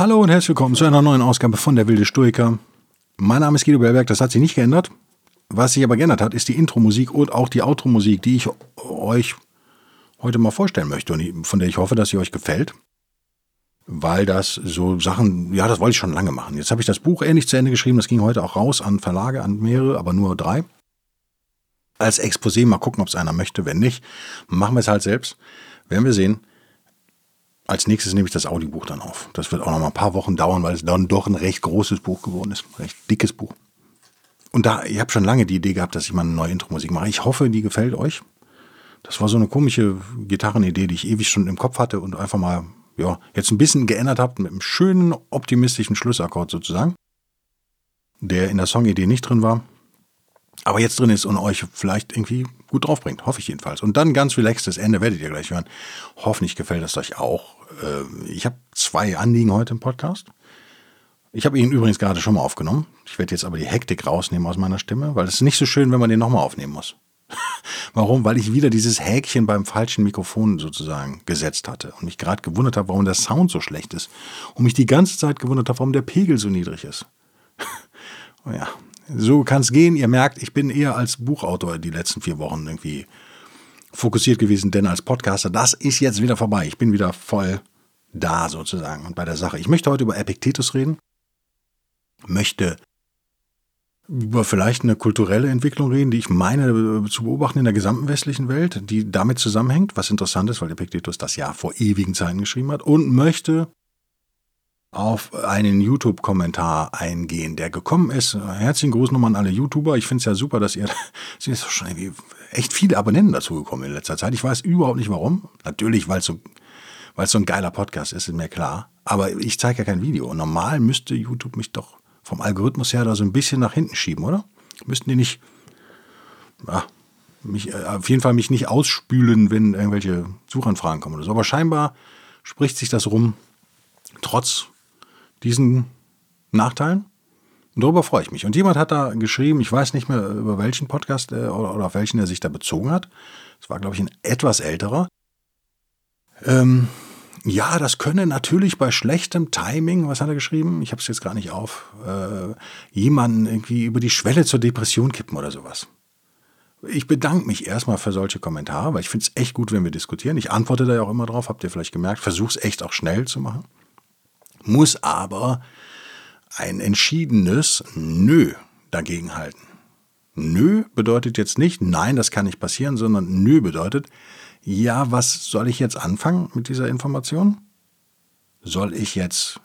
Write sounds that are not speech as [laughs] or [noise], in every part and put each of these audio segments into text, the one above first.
Hallo und herzlich willkommen zu einer neuen Ausgabe von Der Wilde Stoiker. Mein Name ist Guido Bellberg, das hat sich nicht geändert. Was sich aber geändert hat, ist die Intro-Musik und auch die Outro-Musik, die ich euch heute mal vorstellen möchte und von der ich hoffe, dass sie euch gefällt. Weil das so Sachen, ja, das wollte ich schon lange machen. Jetzt habe ich das Buch ähnlich zu Ende geschrieben, das ging heute auch raus an Verlage, an mehrere, aber nur drei. Als Exposé, mal gucken, ob es einer möchte. Wenn nicht, machen wir es halt selbst. Werden wir sehen. Als nächstes nehme ich das Audiobuch dann auf. Das wird auch noch mal ein paar Wochen dauern, weil es dann doch ein recht großes Buch geworden ist. Ein recht dickes Buch. Und da, ich habe schon lange die Idee gehabt, dass ich mal eine neue Intro-Musik mache. Ich hoffe, die gefällt euch. Das war so eine komische Gitarrenidee, die ich ewig schon im Kopf hatte und einfach mal, ja, jetzt ein bisschen geändert habe mit einem schönen, optimistischen Schlussakkord sozusagen, der in der Songidee nicht drin war aber jetzt drin ist und euch vielleicht irgendwie gut draufbringt. Hoffe ich jedenfalls. Und dann ganz relaxtes Ende werdet ihr gleich hören. Hoffentlich gefällt es euch auch. Ähm, ich habe zwei Anliegen heute im Podcast. Ich habe ihn übrigens gerade schon mal aufgenommen. Ich werde jetzt aber die Hektik rausnehmen aus meiner Stimme, weil es ist nicht so schön, wenn man den nochmal aufnehmen muss. [laughs] warum? Weil ich wieder dieses Häkchen beim falschen Mikrofon sozusagen gesetzt hatte und mich gerade gewundert habe, warum der Sound so schlecht ist und mich die ganze Zeit gewundert habe, warum der Pegel so niedrig ist. [laughs] oh ja, so kann es gehen. Ihr merkt, ich bin eher als Buchautor die letzten vier Wochen irgendwie fokussiert gewesen, denn als Podcaster, das ist jetzt wieder vorbei. Ich bin wieder voll da sozusagen und bei der Sache. Ich möchte heute über Epictetus reden, möchte über vielleicht eine kulturelle Entwicklung reden, die ich meine zu beobachten in der gesamten westlichen Welt, die damit zusammenhängt, was interessant ist, weil Epictetus das ja vor ewigen Zeiten geschrieben hat und möchte auf einen YouTube-Kommentar eingehen, der gekommen ist. Herzlichen Gruß nochmal an alle YouTuber. Ich finde es ja super, dass ihr, [laughs] es ist schon echt viele Abonnenten dazu gekommen in letzter Zeit. Ich weiß überhaupt nicht warum. Natürlich, weil es so, weil es so ein geiler Podcast ist, ist mir klar. Aber ich zeige ja kein Video. Und normal müsste YouTube mich doch vom Algorithmus her da so ein bisschen nach hinten schieben, oder? Müssten die nicht, ja, mich, äh, auf jeden Fall mich nicht ausspülen, wenn irgendwelche Suchanfragen kommen oder so. Aber scheinbar spricht sich das rum, trotz diesen Nachteilen. Und darüber freue ich mich. Und jemand hat da geschrieben, ich weiß nicht mehr über welchen Podcast äh, oder, oder, auf welchen er sich da bezogen hat. Es war, glaube ich, ein etwas älterer. Ähm, ja, das könne natürlich bei schlechtem Timing, was hat er geschrieben? Ich habe es jetzt gar nicht auf, äh, jemanden irgendwie über die Schwelle zur Depression kippen oder sowas. Ich bedanke mich erstmal für solche Kommentare, weil ich finde es echt gut, wenn wir diskutieren. Ich antworte da ja auch immer drauf, habt ihr vielleicht gemerkt. Versuche es echt auch schnell zu machen muss aber ein entschiedenes Nö dagegen halten. Nö bedeutet jetzt nicht, nein, das kann nicht passieren, sondern Nö bedeutet, ja, was soll ich jetzt anfangen mit dieser Information? Soll ich jetzt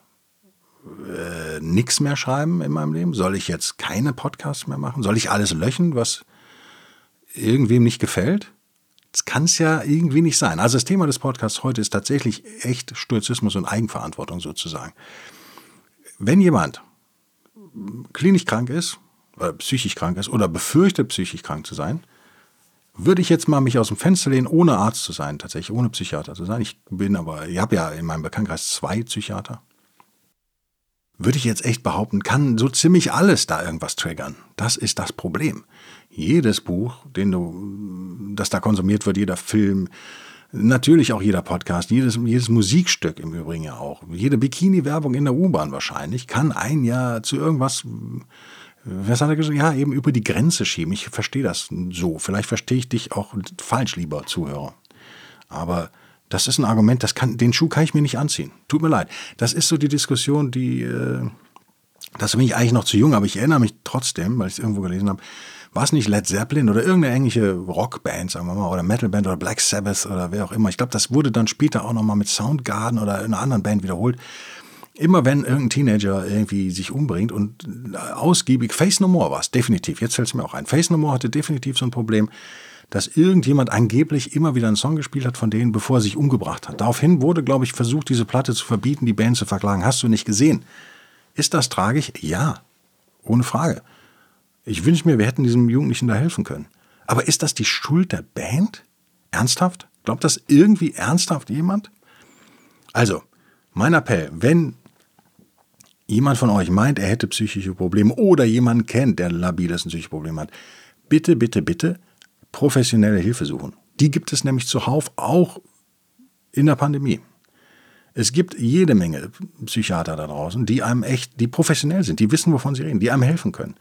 äh, nichts mehr schreiben in meinem Leben? Soll ich jetzt keine Podcasts mehr machen? Soll ich alles löschen, was irgendwem nicht gefällt? Das kann es ja irgendwie nicht sein. Also das Thema des Podcasts heute ist tatsächlich echt Stoizismus und Eigenverantwortung sozusagen. Wenn jemand klinisch krank ist, oder psychisch krank ist oder befürchtet, psychisch krank zu sein, würde ich jetzt mal mich aus dem Fenster lehnen, ohne Arzt zu sein, tatsächlich ohne Psychiater zu sein. Ich bin aber, ich habe ja in meinem Bekanntenkreis zwei Psychiater. Würde ich jetzt echt behaupten, kann so ziemlich alles da irgendwas triggern. Das ist das Problem jedes Buch, den du, das da konsumiert wird, jeder Film, natürlich auch jeder Podcast, jedes, jedes Musikstück im Übrigen ja auch, jede Bikini-Werbung in der U-Bahn wahrscheinlich, kann ein ja zu irgendwas, was hat er gesagt? Ja, eben über die Grenze schieben. Ich verstehe das so. Vielleicht verstehe ich dich auch falsch, lieber Zuhörer. Aber das ist ein Argument, das kann, den Schuh kann ich mir nicht anziehen. Tut mir leid. Das ist so die Diskussion, die, äh, das bin ich eigentlich noch zu jung, aber ich erinnere mich trotzdem, weil ich es irgendwo gelesen habe, war es nicht Led Zeppelin oder irgendeine englische Rockband, sagen wir mal, oder Metalband oder Black Sabbath oder wer auch immer. Ich glaube, das wurde dann später auch nochmal mit Soundgarden oder einer anderen Band wiederholt. Immer wenn irgendein Teenager irgendwie sich umbringt und ausgiebig, Face No More war es, definitiv, jetzt fällt es mir auch ein. Face No More hatte definitiv so ein Problem, dass irgendjemand angeblich immer wieder einen Song gespielt hat von denen, bevor er sich umgebracht hat. Daraufhin wurde, glaube ich, versucht, diese Platte zu verbieten, die Band zu verklagen. Hast du nicht gesehen? Ist das tragisch? Ja, ohne Frage. Ich wünsche mir, wir hätten diesem Jugendlichen da helfen können. Aber ist das die Schuld der Band? Ernsthaft? Glaubt das irgendwie ernsthaft jemand? Also, mein Appell, wenn jemand von euch meint, er hätte psychische Probleme oder jemand kennt, der labiles psychische Probleme hat, bitte, bitte, bitte professionelle Hilfe suchen. Die gibt es nämlich zuhauf auch in der Pandemie. Es gibt jede Menge Psychiater da draußen, die einem echt, die professionell sind, die wissen, wovon sie reden, die einem helfen können.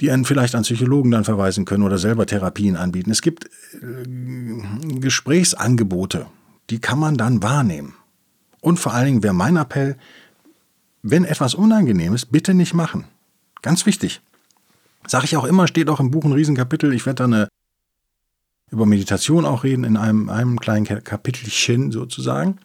Die einen vielleicht an Psychologen dann verweisen können oder selber Therapien anbieten. Es gibt äh, Gesprächsangebote, die kann man dann wahrnehmen. Und vor allen Dingen wäre mein Appell, wenn etwas unangenehm ist, bitte nicht machen. Ganz wichtig. Sage ich auch immer, steht auch im Buch ein Riesenkapitel. Ich werde da eine über Meditation auch reden in einem, einem kleinen Kapitelchen sozusagen.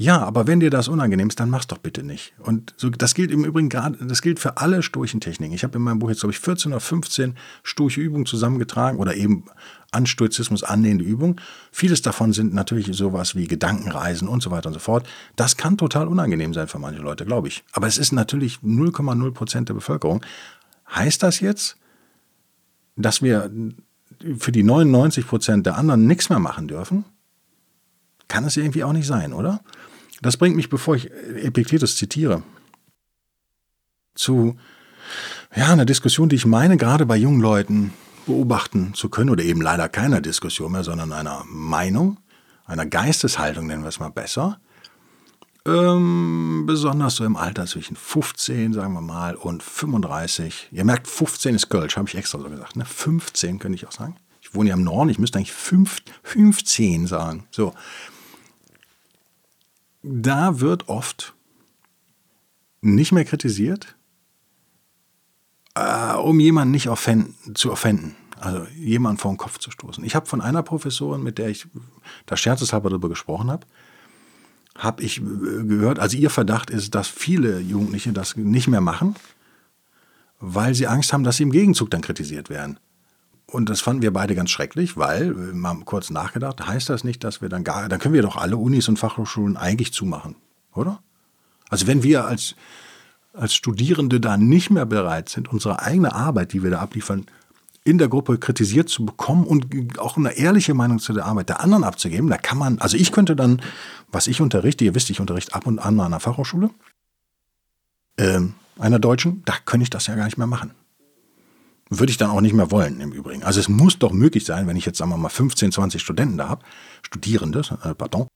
Ja, aber wenn dir das unangenehm ist, dann mach's doch bitte nicht. Und so, das gilt im Übrigen gerade, das gilt für alle Stoichentechniken. Ich habe in meinem Buch jetzt, glaube ich, 14 oder 15 stoische Übungen zusammengetragen oder eben an Stoizismus annehmende Übungen. Vieles davon sind natürlich sowas wie Gedankenreisen und so weiter und so fort. Das kann total unangenehm sein für manche Leute, glaube ich. Aber es ist natürlich 0,0 Prozent der Bevölkerung. Heißt das jetzt, dass wir für die 99 Prozent der anderen nichts mehr machen dürfen? Kann es irgendwie auch nicht sein, oder? Das bringt mich, bevor ich Epiktetus zitiere, zu ja, einer Diskussion, die ich meine, gerade bei jungen Leuten beobachten zu können, oder eben leider keiner Diskussion mehr, sondern einer Meinung, einer Geisteshaltung, nennen wir es mal besser. Ähm, besonders so im Alter zwischen 15, sagen wir mal, und 35. Ihr merkt, 15 ist Kölsch, habe ich extra so gesagt. Ne? 15 könnte ich auch sagen. Ich wohne ja im Norden, ich müsste eigentlich 5, 15 sagen. So da wird oft nicht mehr kritisiert, äh, um jemanden nicht offenden, zu offenden. Also jemanden vor den Kopf zu stoßen. Ich habe von einer Professorin, mit der ich da scherzeshalber darüber gesprochen habe, habe ich äh, gehört, also ihr Verdacht ist, dass viele Jugendliche das nicht mehr machen, weil sie Angst haben, dass sie im Gegenzug dann kritisiert werden. Und das fanden wir beide ganz schrecklich, weil, wir haben kurz nachgedacht, heißt das nicht, dass wir dann gar, dann können wir doch alle Unis und Fachhochschulen eigentlich zumachen, oder? Also wenn wir als, als Studierende da nicht mehr bereit sind, unsere eigene Arbeit, die wir da abliefern, in der Gruppe kritisiert zu bekommen und auch eine ehrliche Meinung zu der Arbeit der anderen abzugeben, da kann man, also ich könnte dann, was ich unterrichte, ihr wisst, ich unterrichte ab und an an einer Fachhochschule, äh, einer deutschen, da könnte ich das ja gar nicht mehr machen. Würde ich dann auch nicht mehr wollen, im Übrigen. Also es muss doch möglich sein, wenn ich jetzt, sagen wir mal, 15, 20 Studenten da habe, Studierende, äh, pardon,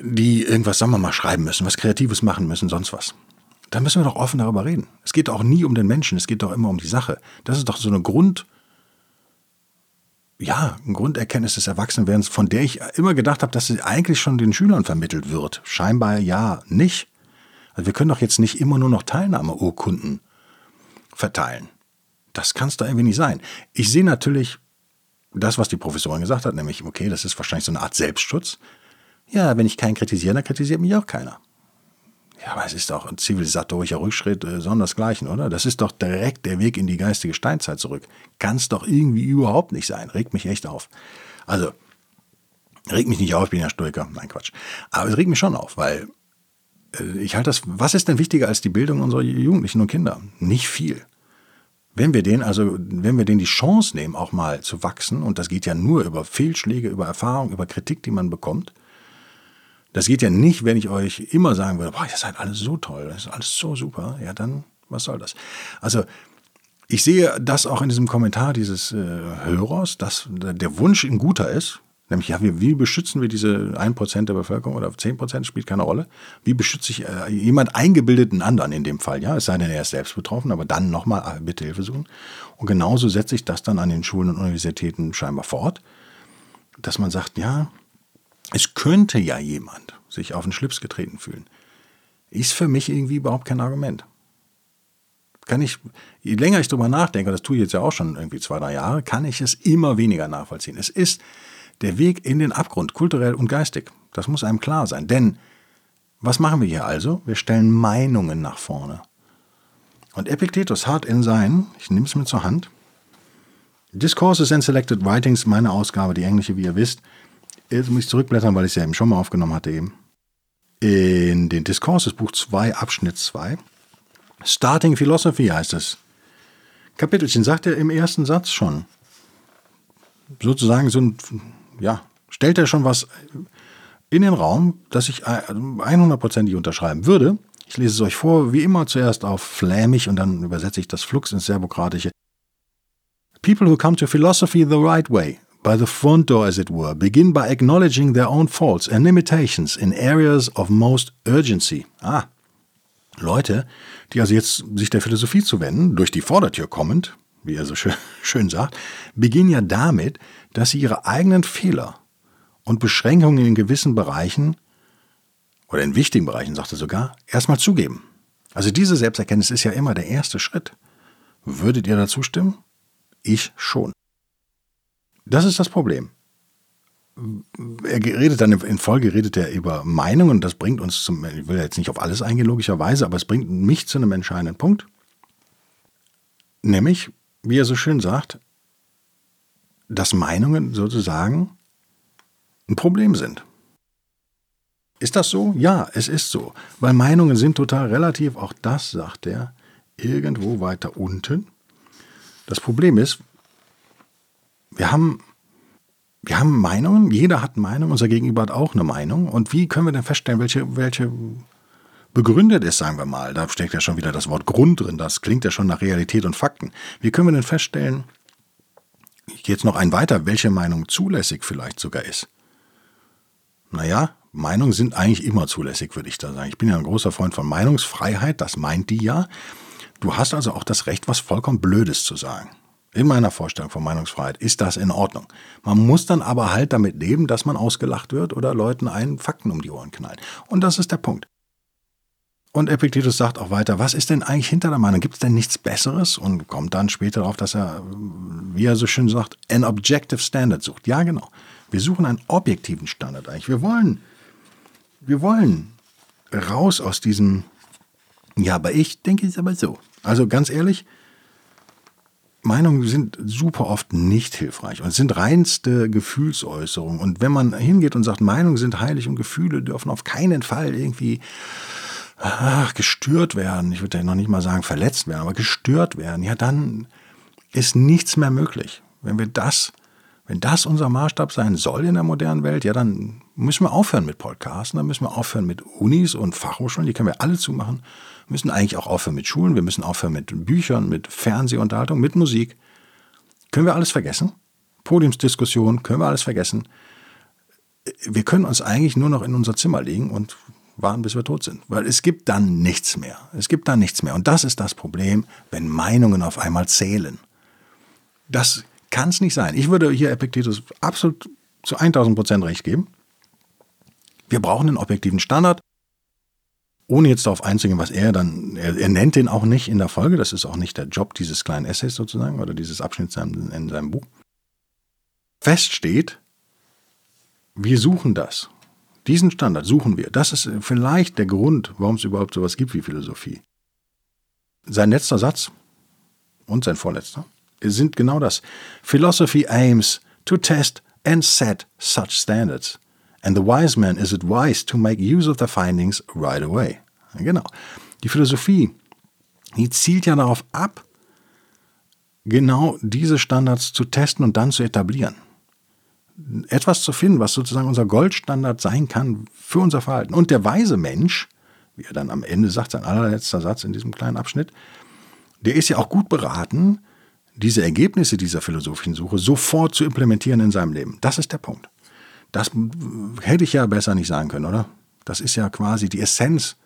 die irgendwas, sagen wir mal, schreiben müssen, was Kreatives machen müssen, sonst was. Dann müssen wir doch offen darüber reden. Es geht auch nie um den Menschen, es geht doch immer um die Sache. Das ist doch so eine Grund, ja, ein Grunderkenntnis des Erwachsenwerdens, von der ich immer gedacht habe, dass sie eigentlich schon den Schülern vermittelt wird. Scheinbar ja nicht. Also wir können doch jetzt nicht immer nur noch Teilnahmeurkunden verteilen. Das kann es da irgendwie nicht sein. Ich sehe natürlich das, was die Professorin gesagt hat, nämlich, okay, das ist wahrscheinlich so eine Art Selbstschutz. Ja, wenn ich keinen kritisiere, dann kritisiert mich auch keiner. Ja, aber es ist doch ein zivilisatorischer Rückschritt äh, sondersgleichen, oder? Das ist doch direkt der Weg in die geistige Steinzeit zurück. Kann es doch irgendwie überhaupt nicht sein. Regt mich echt auf. Also, regt mich nicht auf, ich bin ja Stoiker. Nein, Quatsch. Aber es regt mich schon auf, weil äh, ich halte das, was ist denn wichtiger als die Bildung unserer Jugendlichen und Kinder? Nicht viel. Wenn wir den also, wenn wir denen die Chance nehmen, auch mal zu wachsen, und das geht ja nur über Fehlschläge, über Erfahrung, über Kritik, die man bekommt, das geht ja nicht, wenn ich euch immer sagen würde, boah, ihr seid alles so toll, das ist alles so super, ja, dann, was soll das? Also, ich sehe das auch in diesem Kommentar dieses äh, Hörers, dass der Wunsch ein guter ist, Nämlich, ja, wie, wie beschützen wir diese 1% der Bevölkerung oder 10% spielt keine Rolle? Wie beschütze ich äh, jemand eingebildeten anderen in dem Fall? Ja, es sei denn, er ist selbst betroffen, aber dann nochmal äh, bitte Hilfe suchen. Und genauso setze ich das dann an den Schulen und Universitäten scheinbar fort, dass man sagt, ja, es könnte ja jemand sich auf den Schlips getreten fühlen. Ist für mich irgendwie überhaupt kein Argument. Kann ich, je länger ich drüber nachdenke, das tue ich jetzt ja auch schon irgendwie zwei, drei Jahre, kann ich es immer weniger nachvollziehen. Es ist der Weg in den Abgrund, kulturell und geistig. Das muss einem klar sein. Denn was machen wir hier also? Wir stellen Meinungen nach vorne. Und Epiktetus hat in seinen, ich nehme es mir zur Hand, Discourses and Selected Writings, meine Ausgabe, die englische, wie ihr wisst. Jetzt muss ich zurückblättern, weil ich ja eben schon mal aufgenommen hatte eben. In den Discourses, Buch 2, Abschnitt 2. Starting Philosophy heißt es. Kapitelchen sagt er im ersten Satz schon. Sozusagen so ein, ja, stellt er schon was in den Raum, das ich 100%ig unterschreiben würde. Ich lese es euch vor, wie immer zuerst auf Flämisch und dann übersetze ich das Flux ins Serbokratische. People who come to philosophy the right way, by the front door as it were, begin by acknowledging their own faults and limitations in areas of most urgency. Ah, Leute, die also jetzt sich der Philosophie zuwenden, durch die Vordertür kommend, wie er so schön, [laughs] schön sagt, beginnen ja damit, dass sie ihre eigenen Fehler und Beschränkungen in gewissen Bereichen oder in wichtigen Bereichen, sagt er sogar, erstmal zugeben. Also diese Selbsterkenntnis ist ja immer der erste Schritt. Würdet ihr dazu stimmen? Ich schon. Das ist das Problem. Er redet dann in Folge redet er über Meinungen, das bringt uns zum, ich will jetzt nicht auf alles eingehen, logischerweise, aber es bringt mich zu einem entscheidenden Punkt. Nämlich, wie er so schön sagt, dass Meinungen sozusagen ein Problem sind. Ist das so? Ja, es ist so. Weil Meinungen sind total relativ. Auch das sagt er irgendwo weiter unten. Das Problem ist, wir haben, wir haben Meinungen, jeder hat Meinung, unser Gegenüber hat auch eine Meinung. Und wie können wir denn feststellen, welche, welche begründet ist, sagen wir mal? Da steckt ja schon wieder das Wort Grund drin, das klingt ja schon nach Realität und Fakten. Wie können wir denn feststellen, ich gehe jetzt noch ein weiter, welche Meinung zulässig vielleicht sogar ist? Naja, Meinungen sind eigentlich immer zulässig, würde ich da sagen. Ich bin ja ein großer Freund von Meinungsfreiheit, das meint die ja. Du hast also auch das Recht, was vollkommen Blödes zu sagen. In meiner Vorstellung von Meinungsfreiheit ist das in Ordnung. Man muss dann aber halt damit leben, dass man ausgelacht wird oder Leuten einen Fakten um die Ohren knallt. Und das ist der Punkt. Und Epictetus sagt auch weiter, was ist denn eigentlich hinter der Meinung? Gibt es denn nichts Besseres? Und kommt dann später darauf, dass er, wie er so schön sagt, an objective standard sucht. Ja, genau. Wir suchen einen objektiven Standard eigentlich. Wir wollen wir wollen raus aus diesem, ja, aber ich denke es aber so. Also ganz ehrlich, Meinungen sind super oft nicht hilfreich und sind reinste Gefühlsäußerungen. Und wenn man hingeht und sagt, Meinungen sind heilig und Gefühle dürfen auf keinen Fall irgendwie ach, gestört werden, ich würde ja noch nicht mal sagen verletzt werden, aber gestört werden, ja, dann ist nichts mehr möglich. Wenn wir das wenn das unser Maßstab sein soll in der modernen Welt, ja, dann müssen wir aufhören mit Podcasten, dann müssen wir aufhören mit Unis und Fachhochschulen, die können wir alle zumachen. Wir müssen eigentlich auch aufhören mit Schulen, wir müssen aufhören mit Büchern, mit Fernsehunterhaltung, mit Musik. Können wir alles vergessen? Podiumsdiskussion, können wir alles vergessen? Wir können uns eigentlich nur noch in unser Zimmer legen und warten, bis wir tot sind. Weil es gibt dann nichts mehr. Es gibt dann nichts mehr. Und das ist das Problem, wenn Meinungen auf einmal zählen. Das kann es nicht sein. Ich würde hier Epictetus absolut zu 1000 Prozent recht geben. Wir brauchen einen objektiven Standard. Ohne jetzt darauf einzugehen, was er dann, er, er, nennt den auch nicht in der Folge, das ist auch nicht der Job dieses kleinen Essays sozusagen oder dieses Abschnitts in seinem Buch. Fest steht, wir suchen das. Diesen Standard suchen wir. Das ist vielleicht der Grund, warum es überhaupt sowas gibt wie Philosophie. Sein letzter Satz und sein vorletzter sind genau das. Philosophy aims to test and set such standards. And the wise man is advised to make use of the findings right away. Genau. Die Philosophie, die zielt ja darauf ab, genau diese Standards zu testen und dann zu etablieren. Etwas zu finden, was sozusagen unser Goldstandard sein kann für unser Verhalten. Und der weise Mensch, wie er dann am Ende sagt, sein allerletzter Satz in diesem kleinen Abschnitt, der ist ja auch gut beraten, diese Ergebnisse dieser philosophischen Suche sofort zu implementieren in seinem Leben. Das ist der Punkt. Das hätte ich ja besser nicht sagen können, oder? Das ist ja quasi die Essenz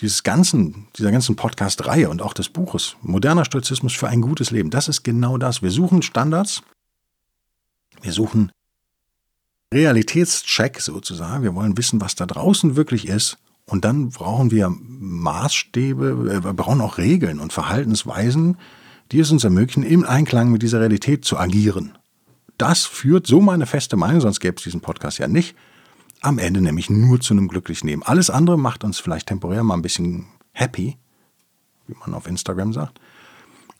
dieses ganzen, dieser ganzen Podcast-Reihe und auch des Buches. Moderner Stoizismus für ein gutes Leben. Das ist genau das. Wir suchen Standards. Wir suchen Realitätscheck sozusagen. Wir wollen wissen, was da draußen wirklich ist. Und dann brauchen wir Maßstäbe, äh, wir brauchen auch Regeln und Verhaltensweisen, die es uns ermöglichen, im Einklang mit dieser Realität zu agieren. Das führt, so meine feste Meinung, sonst gäbe es diesen Podcast ja nicht, am Ende nämlich nur zu einem glücklichen Leben. Alles andere macht uns vielleicht temporär mal ein bisschen happy, wie man auf Instagram sagt,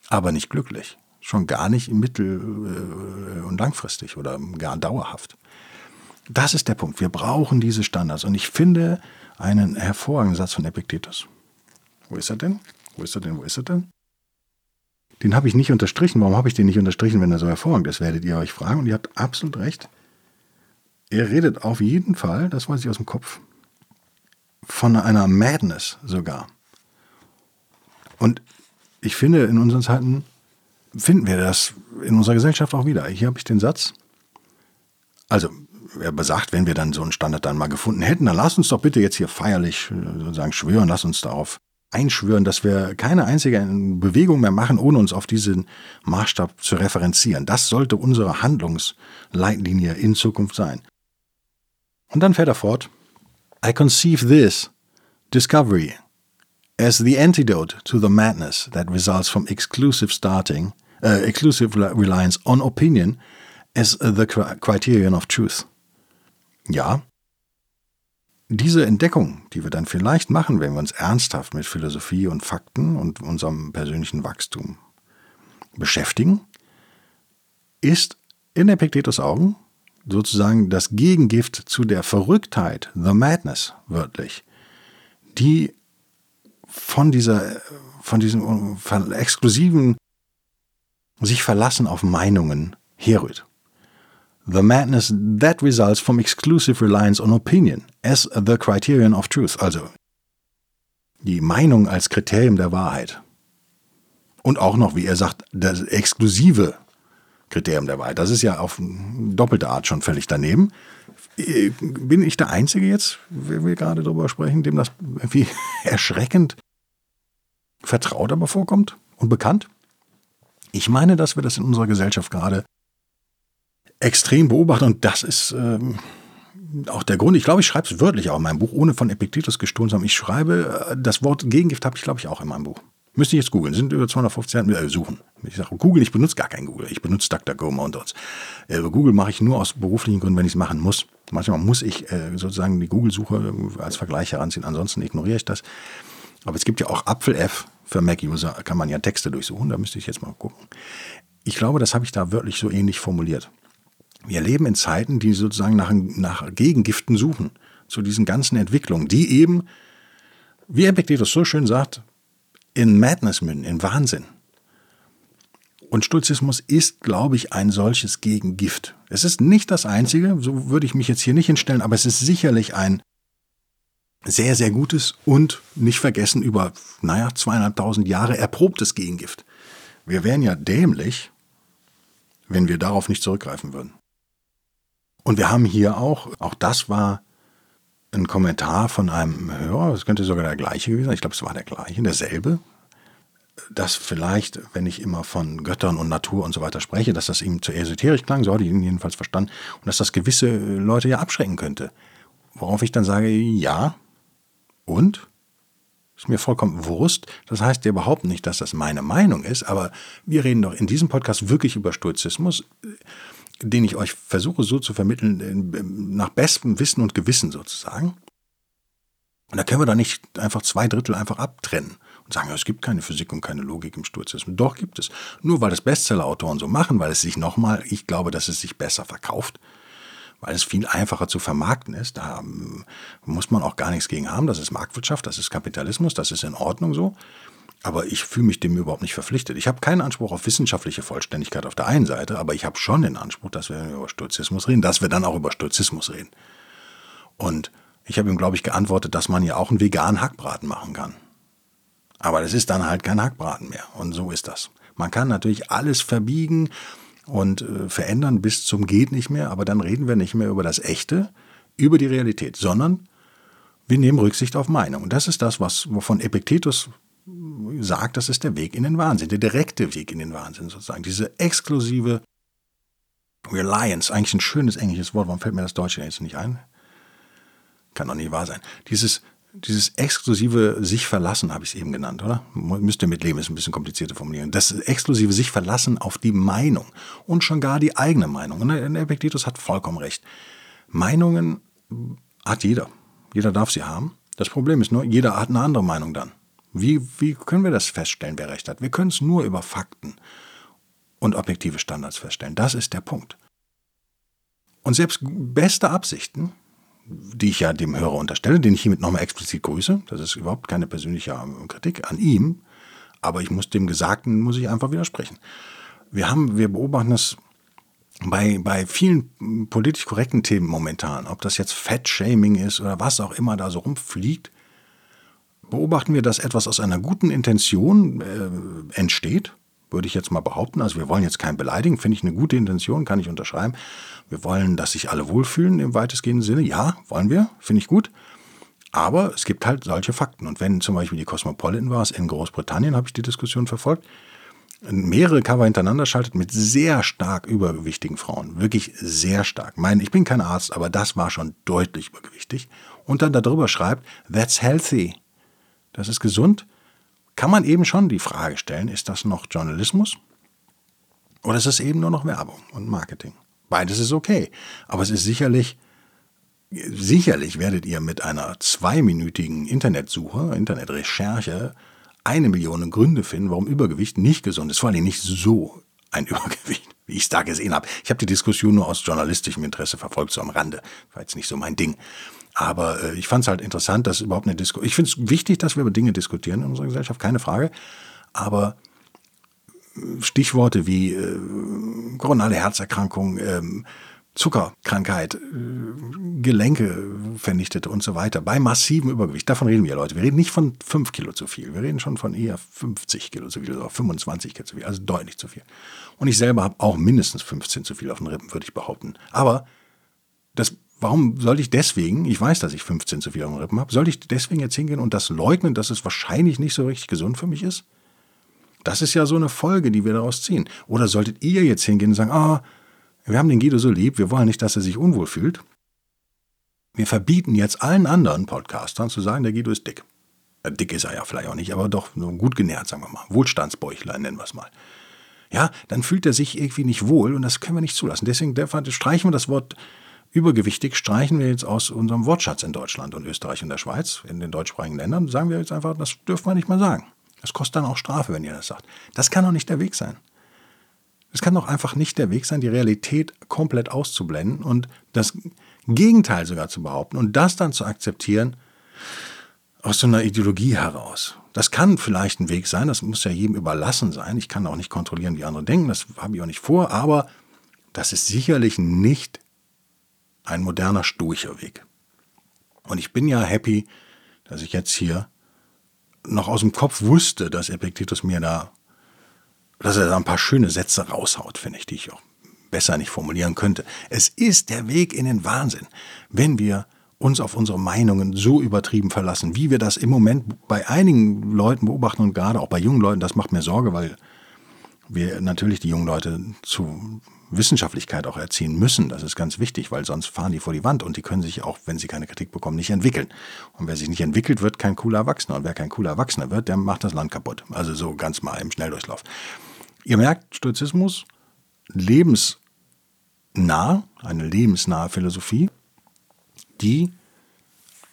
aber nicht glücklich. Schon gar nicht mittel- und langfristig oder gar dauerhaft. Das ist der Punkt. Wir brauchen diese Standards. Und ich finde einen hervorragenden Satz von Epictetus. Wo ist er denn? Wo ist er denn? Wo ist er denn? Den habe ich nicht unterstrichen. Warum habe ich den nicht unterstrichen, wenn er so hervorragend ist, werdet ihr euch fragen. Und ihr habt absolut recht. Er redet auf jeden Fall, das weiß ich aus dem Kopf, von einer Madness sogar. Und ich finde, in unseren Zeiten finden wir das in unserer Gesellschaft auch wieder. Hier habe ich den Satz. Also, er besagt, wenn wir dann so einen Standard dann mal gefunden hätten, dann lass uns doch bitte jetzt hier feierlich äh, sozusagen schwören, lass uns darauf einschwören, dass wir keine einzige Bewegung mehr machen, ohne uns auf diesen Maßstab zu referenzieren. Das sollte unsere Handlungsleitlinie in Zukunft sein. Und dann fährt er fort. I conceive this discovery as the antidote to the madness that results from exclusive starting, uh, exclusive reliance on opinion as the criterion of truth. Ja, diese Entdeckung, die wir dann vielleicht machen, wenn wir uns ernsthaft mit Philosophie und Fakten und unserem persönlichen Wachstum beschäftigen, ist in Epictetus Augen sozusagen das Gegengift zu der Verrücktheit, the madness wörtlich, die von dieser, von diesem exklusiven sich verlassen auf Meinungen herrührt. The madness that results from exclusive reliance on opinion as the criterion of truth, also die Meinung als Kriterium der Wahrheit. Und auch noch, wie er sagt, das exklusive Kriterium der Wahrheit. Das ist ja auf doppelte Art schon völlig daneben. Bin ich der Einzige jetzt, wenn wir gerade darüber sprechen, dem das irgendwie [laughs] erschreckend vertraut aber vorkommt und bekannt? Ich meine, dass wir das in unserer Gesellschaft gerade extrem beobachten und das ist ähm, auch der Grund. Ich glaube, ich schreibe es wörtlich auch in meinem Buch, ohne von Epictetus gestohlen zu haben. Ich schreibe, äh, das Wort Gegengift habe ich, glaube ich, auch in meinem Buch. Müsste ich jetzt googeln, sind über 250 Seiten, äh, suchen. Ich sage Google, ich benutze gar kein Google, ich benutze DuckDuckGo Mountains. Äh, Google mache ich nur aus beruflichen Gründen, wenn ich es machen muss. Manchmal muss ich äh, sozusagen die Google-Suche als Vergleich heranziehen, ansonsten ignoriere ich das. Aber es gibt ja auch Apfel-F für Mac-User, kann man ja Texte durchsuchen, da müsste ich jetzt mal gucken. Ich glaube, das habe ich da wirklich so ähnlich formuliert. Wir leben in Zeiten, die sozusagen nach, nach Gegengiften suchen zu diesen ganzen Entwicklungen, die eben, wie Epictetus so schön sagt, in Madness münden, in Wahnsinn. Und Stoizismus ist, glaube ich, ein solches Gegengift. Es ist nicht das einzige, so würde ich mich jetzt hier nicht hinstellen, aber es ist sicherlich ein sehr, sehr gutes und nicht vergessen über, naja, zweieinhalbtausend Jahre erprobtes Gegengift. Wir wären ja dämlich, wenn wir darauf nicht zurückgreifen würden. Und wir haben hier auch, auch das war ein Kommentar von einem Hörer, es könnte sogar der gleiche gewesen sein, ich glaube, es war der gleiche, derselbe, dass vielleicht, wenn ich immer von Göttern und Natur und so weiter spreche, dass das ihm zu esoterisch klang, so hatte ich ihn jedenfalls verstanden, und dass das gewisse Leute ja abschrecken könnte. Worauf ich dann sage, ja, und? Ist mir vollkommen Wurst. Das heißt ja überhaupt nicht, dass das meine Meinung ist, aber wir reden doch in diesem Podcast wirklich über Stoizismus den ich euch versuche so zu vermitteln, nach bestem Wissen und Gewissen sozusagen. Und da können wir da nicht einfach zwei Drittel einfach abtrennen und sagen, es gibt keine Physik und keine Logik im Sturzismus. Doch gibt es. Nur weil das Bestsellerautoren so machen, weil es sich nochmal, ich glaube, dass es sich besser verkauft, weil es viel einfacher zu vermarkten ist. Da muss man auch gar nichts gegen haben. Das ist Marktwirtschaft, das ist Kapitalismus, das ist in Ordnung so. Aber ich fühle mich dem überhaupt nicht verpflichtet. Ich habe keinen Anspruch auf wissenschaftliche Vollständigkeit auf der einen Seite, aber ich habe schon den Anspruch, dass wir über Stoizismus reden, dass wir dann auch über Stoizismus reden. Und ich habe ihm, glaube ich, geantwortet, dass man ja auch einen veganen Hackbraten machen kann. Aber das ist dann halt kein Hackbraten mehr. Und so ist das. Man kann natürlich alles verbiegen und äh, verändern bis zum geht nicht mehr, aber dann reden wir nicht mehr über das Echte, über die Realität, sondern wir nehmen Rücksicht auf Meinung. Und das ist das, was, wovon Epiktetus sagt, das ist der Weg in den Wahnsinn, der direkte Weg in den Wahnsinn sozusagen. Diese exklusive Reliance, eigentlich ein schönes englisches Wort, warum fällt mir das Deutsche jetzt nicht ein? Kann doch nicht wahr sein. Dieses, dieses exklusive sich verlassen, habe ich es eben genannt, oder? Müsst ihr mitleben, ist ein bisschen komplizierte Formulierung. Das exklusive sich verlassen auf die Meinung und schon gar die eigene Meinung. Und Epictetus hat vollkommen recht. Meinungen hat jeder. Jeder darf sie haben. Das Problem ist nur, jeder hat eine andere Meinung dann. Wie, wie können wir das feststellen, wer recht hat? Wir können es nur über Fakten und objektive Standards feststellen. Das ist der Punkt. Und selbst beste Absichten, die ich ja dem Hörer unterstelle, den ich hiermit nochmal explizit grüße, das ist überhaupt keine persönliche Kritik an ihm, aber ich muss dem Gesagten, muss ich einfach widersprechen. Wir haben, wir beobachten das bei, bei vielen politisch korrekten Themen momentan, ob das jetzt Fat-Shaming ist oder was auch immer da so rumfliegt, beobachten wir, dass etwas aus einer guten Intention äh, entsteht, würde ich jetzt mal behaupten. Also wir wollen jetzt keinen beleidigen, finde ich eine gute Intention, kann ich unterschreiben. Wir wollen, dass sich alle wohlfühlen im weitestgehenden Sinne. Ja, wollen wir, finde ich gut. Aber es gibt halt solche Fakten. Und wenn zum Beispiel die Cosmopolitan war, in Großbritannien, habe ich die Diskussion verfolgt, mehrere Cover hintereinander schaltet mit sehr stark übergewichtigen Frauen. Wirklich sehr stark. Mein, ich bin kein Arzt, aber das war schon deutlich übergewichtig. Und dann darüber schreibt, that's healthy. Das ist gesund. Kann man eben schon die Frage stellen, ist das noch Journalismus? Oder ist es eben nur noch Werbung und Marketing? Beides ist okay. Aber es ist sicherlich, sicherlich werdet ihr mit einer zweiminütigen Internetsuche, Internetrecherche eine Million Gründe finden, warum Übergewicht nicht gesund ist. Vor allem nicht so ein [laughs] Übergewicht, wie ich es da gesehen habe. Ich habe die Diskussion nur aus journalistischem Interesse verfolgt, so am Rande. War jetzt nicht so mein Ding. Aber äh, ich fand es halt interessant, dass überhaupt eine Diskussion. Ich finde es wichtig, dass wir über Dinge diskutieren in unserer Gesellschaft, keine Frage. Aber äh, Stichworte wie äh, koronale Herzerkrankung, ähm, Zuckerkrankheit, äh, Gelenke vernichtete und so weiter, bei massivem Übergewicht. Davon reden wir, Leute. Wir reden nicht von 5 Kilo zu viel. Wir reden schon von eher 50 Kilo zu viel oder 25 Kilo zu viel. Also deutlich zu viel. Und ich selber habe auch mindestens 15 zu viel auf den Rippen, würde ich behaupten. Aber das, warum sollte ich deswegen, ich weiß, dass ich 15 zu viel den Rippen habe, sollte ich deswegen jetzt hingehen und das leugnen, dass es wahrscheinlich nicht so richtig gesund für mich ist? Das ist ja so eine Folge, die wir daraus ziehen. Oder solltet ihr jetzt hingehen und sagen, ah, wir haben den Guido so lieb, wir wollen nicht, dass er sich unwohl fühlt. Wir verbieten jetzt allen anderen Podcastern zu sagen, der Guido ist dick. Ja, dick ist er ja vielleicht auch nicht, aber doch gut genährt, sagen wir mal. Wohlstandsbäuchlein nennen wir es mal. Ja, dann fühlt er sich irgendwie nicht wohl und das können wir nicht zulassen. Deswegen streichen wir das Wort übergewichtig, streichen wir jetzt aus unserem Wortschatz in Deutschland und Österreich und der Schweiz, in den deutschsprachigen Ländern, sagen wir jetzt einfach, das dürfen wir nicht mehr sagen. Das kostet dann auch Strafe, wenn ihr das sagt. Das kann doch nicht der Weg sein. Es kann doch einfach nicht der Weg sein, die Realität komplett auszublenden und das Gegenteil sogar zu behaupten und das dann zu akzeptieren aus so einer Ideologie heraus. Das kann vielleicht ein Weg sein, das muss ja jedem überlassen sein. Ich kann auch nicht kontrollieren, wie andere denken, das habe ich auch nicht vor, aber das ist sicherlich nicht ein moderner, stoischer Weg. Und ich bin ja happy, dass ich jetzt hier noch aus dem Kopf wusste, dass Epictetus mir da dass er da ein paar schöne Sätze raushaut, finde ich, die ich auch besser nicht formulieren könnte. Es ist der Weg in den Wahnsinn, wenn wir uns auf unsere Meinungen so übertrieben verlassen, wie wir das im Moment bei einigen Leuten beobachten und gerade auch bei jungen Leuten, das macht mir Sorge, weil wir natürlich die jungen Leute zu Wissenschaftlichkeit auch erziehen müssen. Das ist ganz wichtig, weil sonst fahren die vor die Wand und die können sich auch, wenn sie keine Kritik bekommen, nicht entwickeln. Und wer sich nicht entwickelt, wird kein cooler Erwachsener. Und wer kein cooler Erwachsener wird, der macht das Land kaputt. Also so ganz mal im Schnelldurchlauf. Ihr merkt, Stoizismus, lebensnah, eine lebensnahe Philosophie, die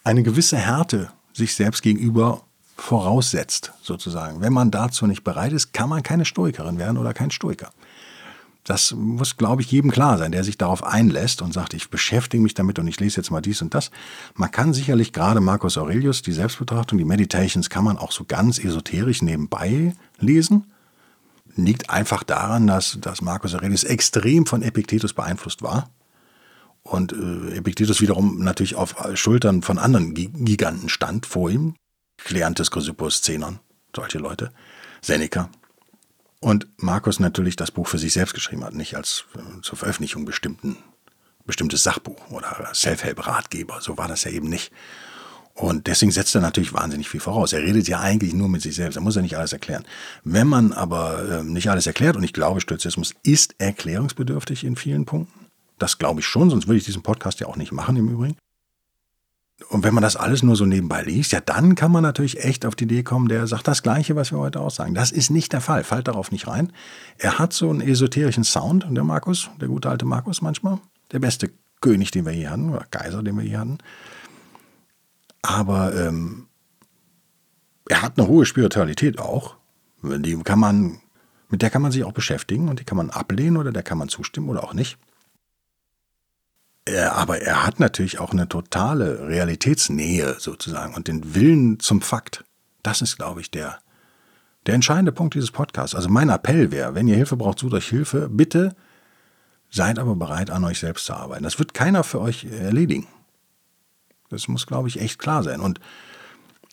eine gewisse Härte sich selbst gegenüber voraussetzt, sozusagen. Wenn man dazu nicht bereit ist, kann man keine Stoikerin werden oder kein Stoiker. Das muss, glaube ich, jedem klar sein, der sich darauf einlässt und sagt, ich beschäftige mich damit und ich lese jetzt mal dies und das. Man kann sicherlich gerade Marcus Aurelius, die Selbstbetrachtung, die Meditations, kann man auch so ganz esoterisch nebenbei lesen liegt einfach daran, dass, dass Marcus Aurelius extrem von Epiktetus beeinflusst war. Und äh, Epiktetus wiederum natürlich auf Schultern von anderen Giganten stand vor ihm. Kleantes, Chrysippus, Zenon, solche Leute. Seneca. Und Markus natürlich das Buch für sich selbst geschrieben hat, nicht als äh, zur Veröffentlichung bestimmten, bestimmtes Sachbuch oder Self-Help-Ratgeber. So war das ja eben nicht. Und deswegen setzt er natürlich wahnsinnig viel voraus. Er redet ja eigentlich nur mit sich selbst. Er muss ja nicht alles erklären. Wenn man aber äh, nicht alles erklärt, und ich glaube, Stoizismus ist erklärungsbedürftig in vielen Punkten, das glaube ich schon, sonst würde ich diesen Podcast ja auch nicht machen im Übrigen. Und wenn man das alles nur so nebenbei liest, ja, dann kann man natürlich echt auf die Idee kommen, der sagt das Gleiche, was wir heute aussagen. Das ist nicht der Fall. Fallt darauf nicht rein. Er hat so einen esoterischen Sound, der Markus, der gute alte Markus manchmal. Der beste König, den wir je hatten, oder Kaiser, den wir je hatten. Aber ähm, er hat eine hohe Spiritualität auch. Die kann man Mit der kann man sich auch beschäftigen und die kann man ablehnen oder der kann man zustimmen oder auch nicht. Er, aber er hat natürlich auch eine totale Realitätsnähe sozusagen und den Willen zum Fakt. Das ist, glaube ich, der, der entscheidende Punkt dieses Podcasts. Also mein Appell wäre, wenn ihr Hilfe braucht, sucht euch Hilfe. Bitte seid aber bereit, an euch selbst zu arbeiten. Das wird keiner für euch erledigen. Das muss, glaube ich, echt klar sein. Und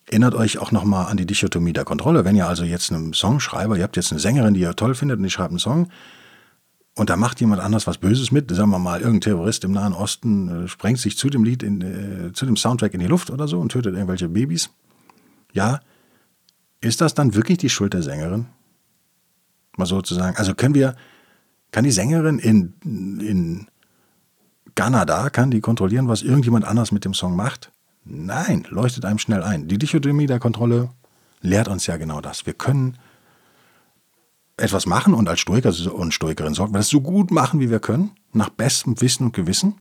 erinnert euch auch nochmal an die Dichotomie der Kontrolle. Wenn ihr also jetzt einen Songschreiber, ihr habt jetzt eine Sängerin, die ihr toll findet und die schreibt einen Song, und da macht jemand anders was Böses mit, sagen wir mal, irgendein Terrorist im Nahen Osten äh, sprengt sich zu dem Lied, in, äh, zu dem Soundtrack in die Luft oder so und tötet irgendwelche Babys. Ja, ist das dann wirklich die Schuld der Sängerin? Mal sozusagen. Also können wir, kann die Sängerin in, in Kanada, kann die kontrollieren, was irgendjemand anders mit dem Song macht? Nein, leuchtet einem schnell ein. Die Dichotomie der Kontrolle lehrt uns ja genau das. Wir können etwas machen und als Stoiker und Stoikerin sorgen wir das so gut machen, wie wir können, nach bestem Wissen und Gewissen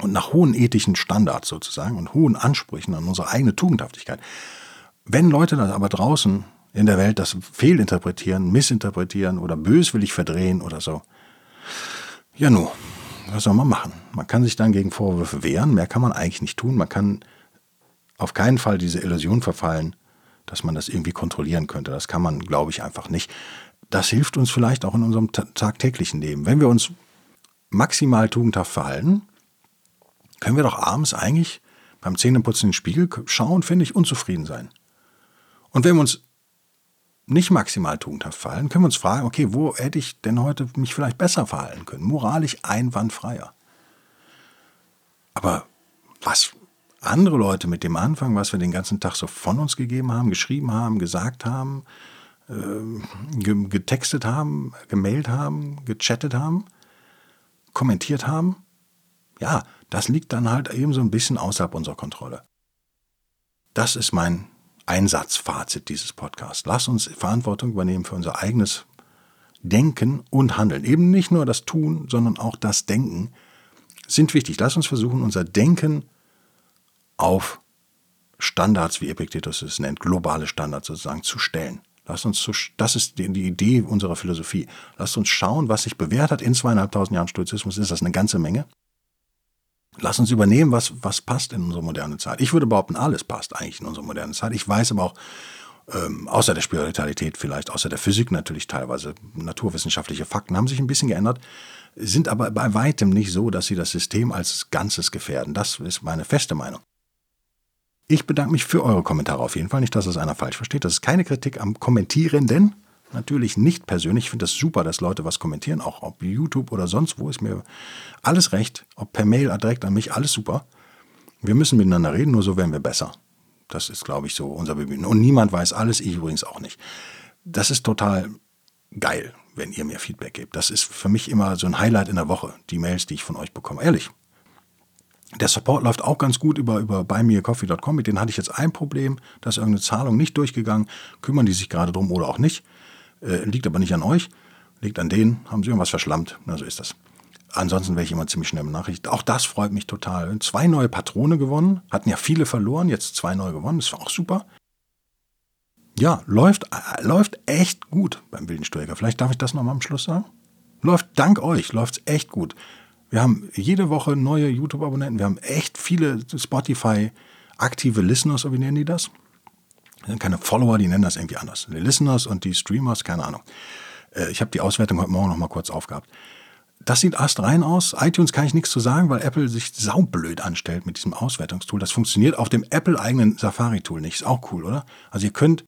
und nach hohen ethischen Standards sozusagen und hohen Ansprüchen an unsere eigene Tugendhaftigkeit. Wenn Leute das aber draußen in der Welt das fehlinterpretieren, missinterpretieren oder böswillig verdrehen oder so, ja nu, was soll man machen? Man kann sich dann gegen Vorwürfe wehren, mehr kann man eigentlich nicht tun. Man kann auf keinen Fall diese Illusion verfallen, dass man das irgendwie kontrollieren könnte. Das kann man, glaube ich, einfach nicht. Das hilft uns vielleicht auch in unserem tagtäglichen Leben. Wenn wir uns maximal tugendhaft verhalten, können wir doch abends eigentlich beim Zähneputzen in den Spiegel schauen, finde ich, unzufrieden sein. Und wenn wir uns nicht maximal tugendhaft verhalten, können wir uns fragen, okay, wo hätte ich denn heute mich vielleicht besser verhalten können? Moralisch einwandfreier. Aber was andere Leute mit dem Anfang, was wir den ganzen Tag so von uns gegeben haben, geschrieben haben, gesagt haben, äh, getextet haben, gemailt haben, gechattet haben, kommentiert haben, ja, das liegt dann halt eben so ein bisschen außerhalb unserer Kontrolle. Das ist mein Einsatzfazit dieses Podcasts. Lass uns Verantwortung übernehmen für unser eigenes Denken und Handeln. Eben nicht nur das Tun, sondern auch das Denken sind wichtig. Lass uns versuchen, unser Denken auf Standards, wie Epictetus es nennt, globale Standards sozusagen zu stellen. Lass uns zu, das ist die, die Idee unserer Philosophie. Lass uns schauen, was sich bewährt hat in zweieinhalbtausend Jahren Stoizismus. Ist das eine ganze Menge? Lass uns übernehmen, was, was passt in unsere moderne Zeit. Ich würde behaupten, alles passt eigentlich in unsere moderne Zeit. Ich weiß aber auch, ähm, außer der Spiritualität vielleicht, außer der Physik natürlich teilweise, naturwissenschaftliche Fakten haben sich ein bisschen geändert, sind aber bei weitem nicht so, dass sie das System als Ganzes gefährden. Das ist meine feste Meinung. Ich bedanke mich für eure Kommentare auf jeden Fall. Nicht, dass es einer falsch versteht. Das ist keine Kritik am Kommentierenden. Natürlich nicht persönlich. Ich finde das super, dass Leute was kommentieren, auch ob YouTube oder sonst wo, ist mir alles recht. Ob per Mail direkt an mich, alles super. Wir müssen miteinander reden, nur so werden wir besser. Das ist, glaube ich, so unser Bemühen. Und niemand weiß alles, ich übrigens auch nicht. Das ist total geil, wenn ihr mir Feedback gebt. Das ist für mich immer so ein Highlight in der Woche, die Mails, die ich von euch bekomme. Ehrlich. Der Support läuft auch ganz gut über, über buymeacoffee.com. Mit denen hatte ich jetzt ein Problem, da ist irgendeine Zahlung nicht durchgegangen. Kümmern die sich gerade drum oder auch nicht. Äh, liegt aber nicht an euch, liegt an denen, haben sie irgendwas verschlammt. Na, so ist das. Ansonsten wäre ich immer ziemlich schnell mit Nachricht. Auch das freut mich total. Zwei neue Patrone gewonnen, hatten ja viele verloren, jetzt zwei neue gewonnen, das war auch super. Ja, läuft, äh, läuft echt gut beim Wilden Stoiker. Vielleicht darf ich das nochmal am Schluss sagen. Läuft dank euch, läuft es echt gut. Wir haben jede Woche neue YouTube-Abonnenten, wir haben echt viele Spotify-aktive Listeners, wie nennen die das? Das sind keine Follower, die nennen das irgendwie anders. Die Listeners und die Streamers, keine Ahnung. Äh, ich habe die Auswertung heute Morgen noch mal kurz aufgehabt. Das sieht erst rein aus. iTunes kann ich nichts zu sagen, weil Apple sich saublöd anstellt mit diesem Auswertungstool. Das funktioniert auf dem Apple-eigenen Safari-Tool nicht. Ist auch cool, oder? Also ihr könnt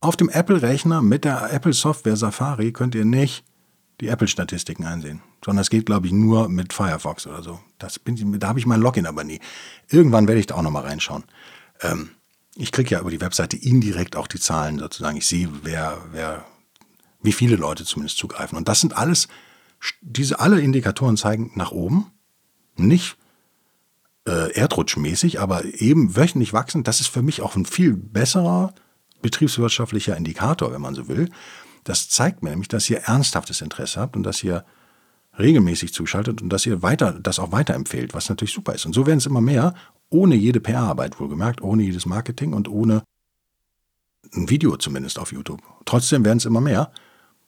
auf dem Apple-Rechner mit der Apple-Software Safari könnt ihr nicht die Apple-Statistiken einsehen. Sondern es geht, glaube ich, nur mit Firefox oder so. Das bin, da habe ich mein Login aber nie. Irgendwann werde ich da auch noch mal reinschauen. Ähm, ich kriege ja über die Webseite indirekt auch die Zahlen sozusagen. Ich sehe, wer, wer, wie viele Leute zumindest zugreifen. Und das sind alles, diese alle Indikatoren zeigen nach oben. Nicht äh, erdrutschmäßig, aber eben wöchentlich wachsen. Das ist für mich auch ein viel besserer betriebswirtschaftlicher Indikator, wenn man so will. Das zeigt mir nämlich, dass ihr ernsthaftes Interesse habt und dass ihr regelmäßig zuschaltet und dass ihr weiter, das auch weiterempfehlt, was natürlich super ist. Und so werden es immer mehr ohne jede PR-Arbeit wohlgemerkt, ohne jedes Marketing und ohne ein Video zumindest auf YouTube. Trotzdem werden es immer mehr.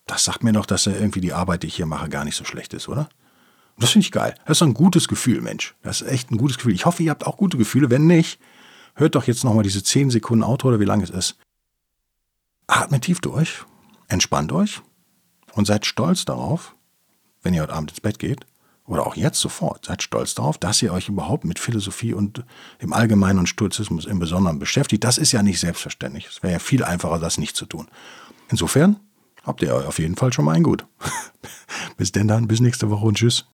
Das sagt mir doch, dass irgendwie die Arbeit, die ich hier mache, gar nicht so schlecht ist, oder? Das finde ich geil. Das ist ein gutes Gefühl, Mensch. Das ist echt ein gutes Gefühl. Ich hoffe, ihr habt auch gute Gefühle. Wenn nicht, hört doch jetzt nochmal diese 10 Sekunden Auto oder wie lang es ist. Atmet tief durch, entspannt euch und seid stolz darauf, wenn ihr heute Abend ins Bett geht, oder auch jetzt sofort, seid stolz darauf, dass ihr euch überhaupt mit Philosophie und im Allgemeinen und Stoizismus im Besonderen beschäftigt. Das ist ja nicht selbstverständlich. Es wäre ja viel einfacher, das nicht zu tun. Insofern habt ihr auf jeden Fall schon mal ein Gut. [laughs] bis denn dann, bis nächste Woche und tschüss.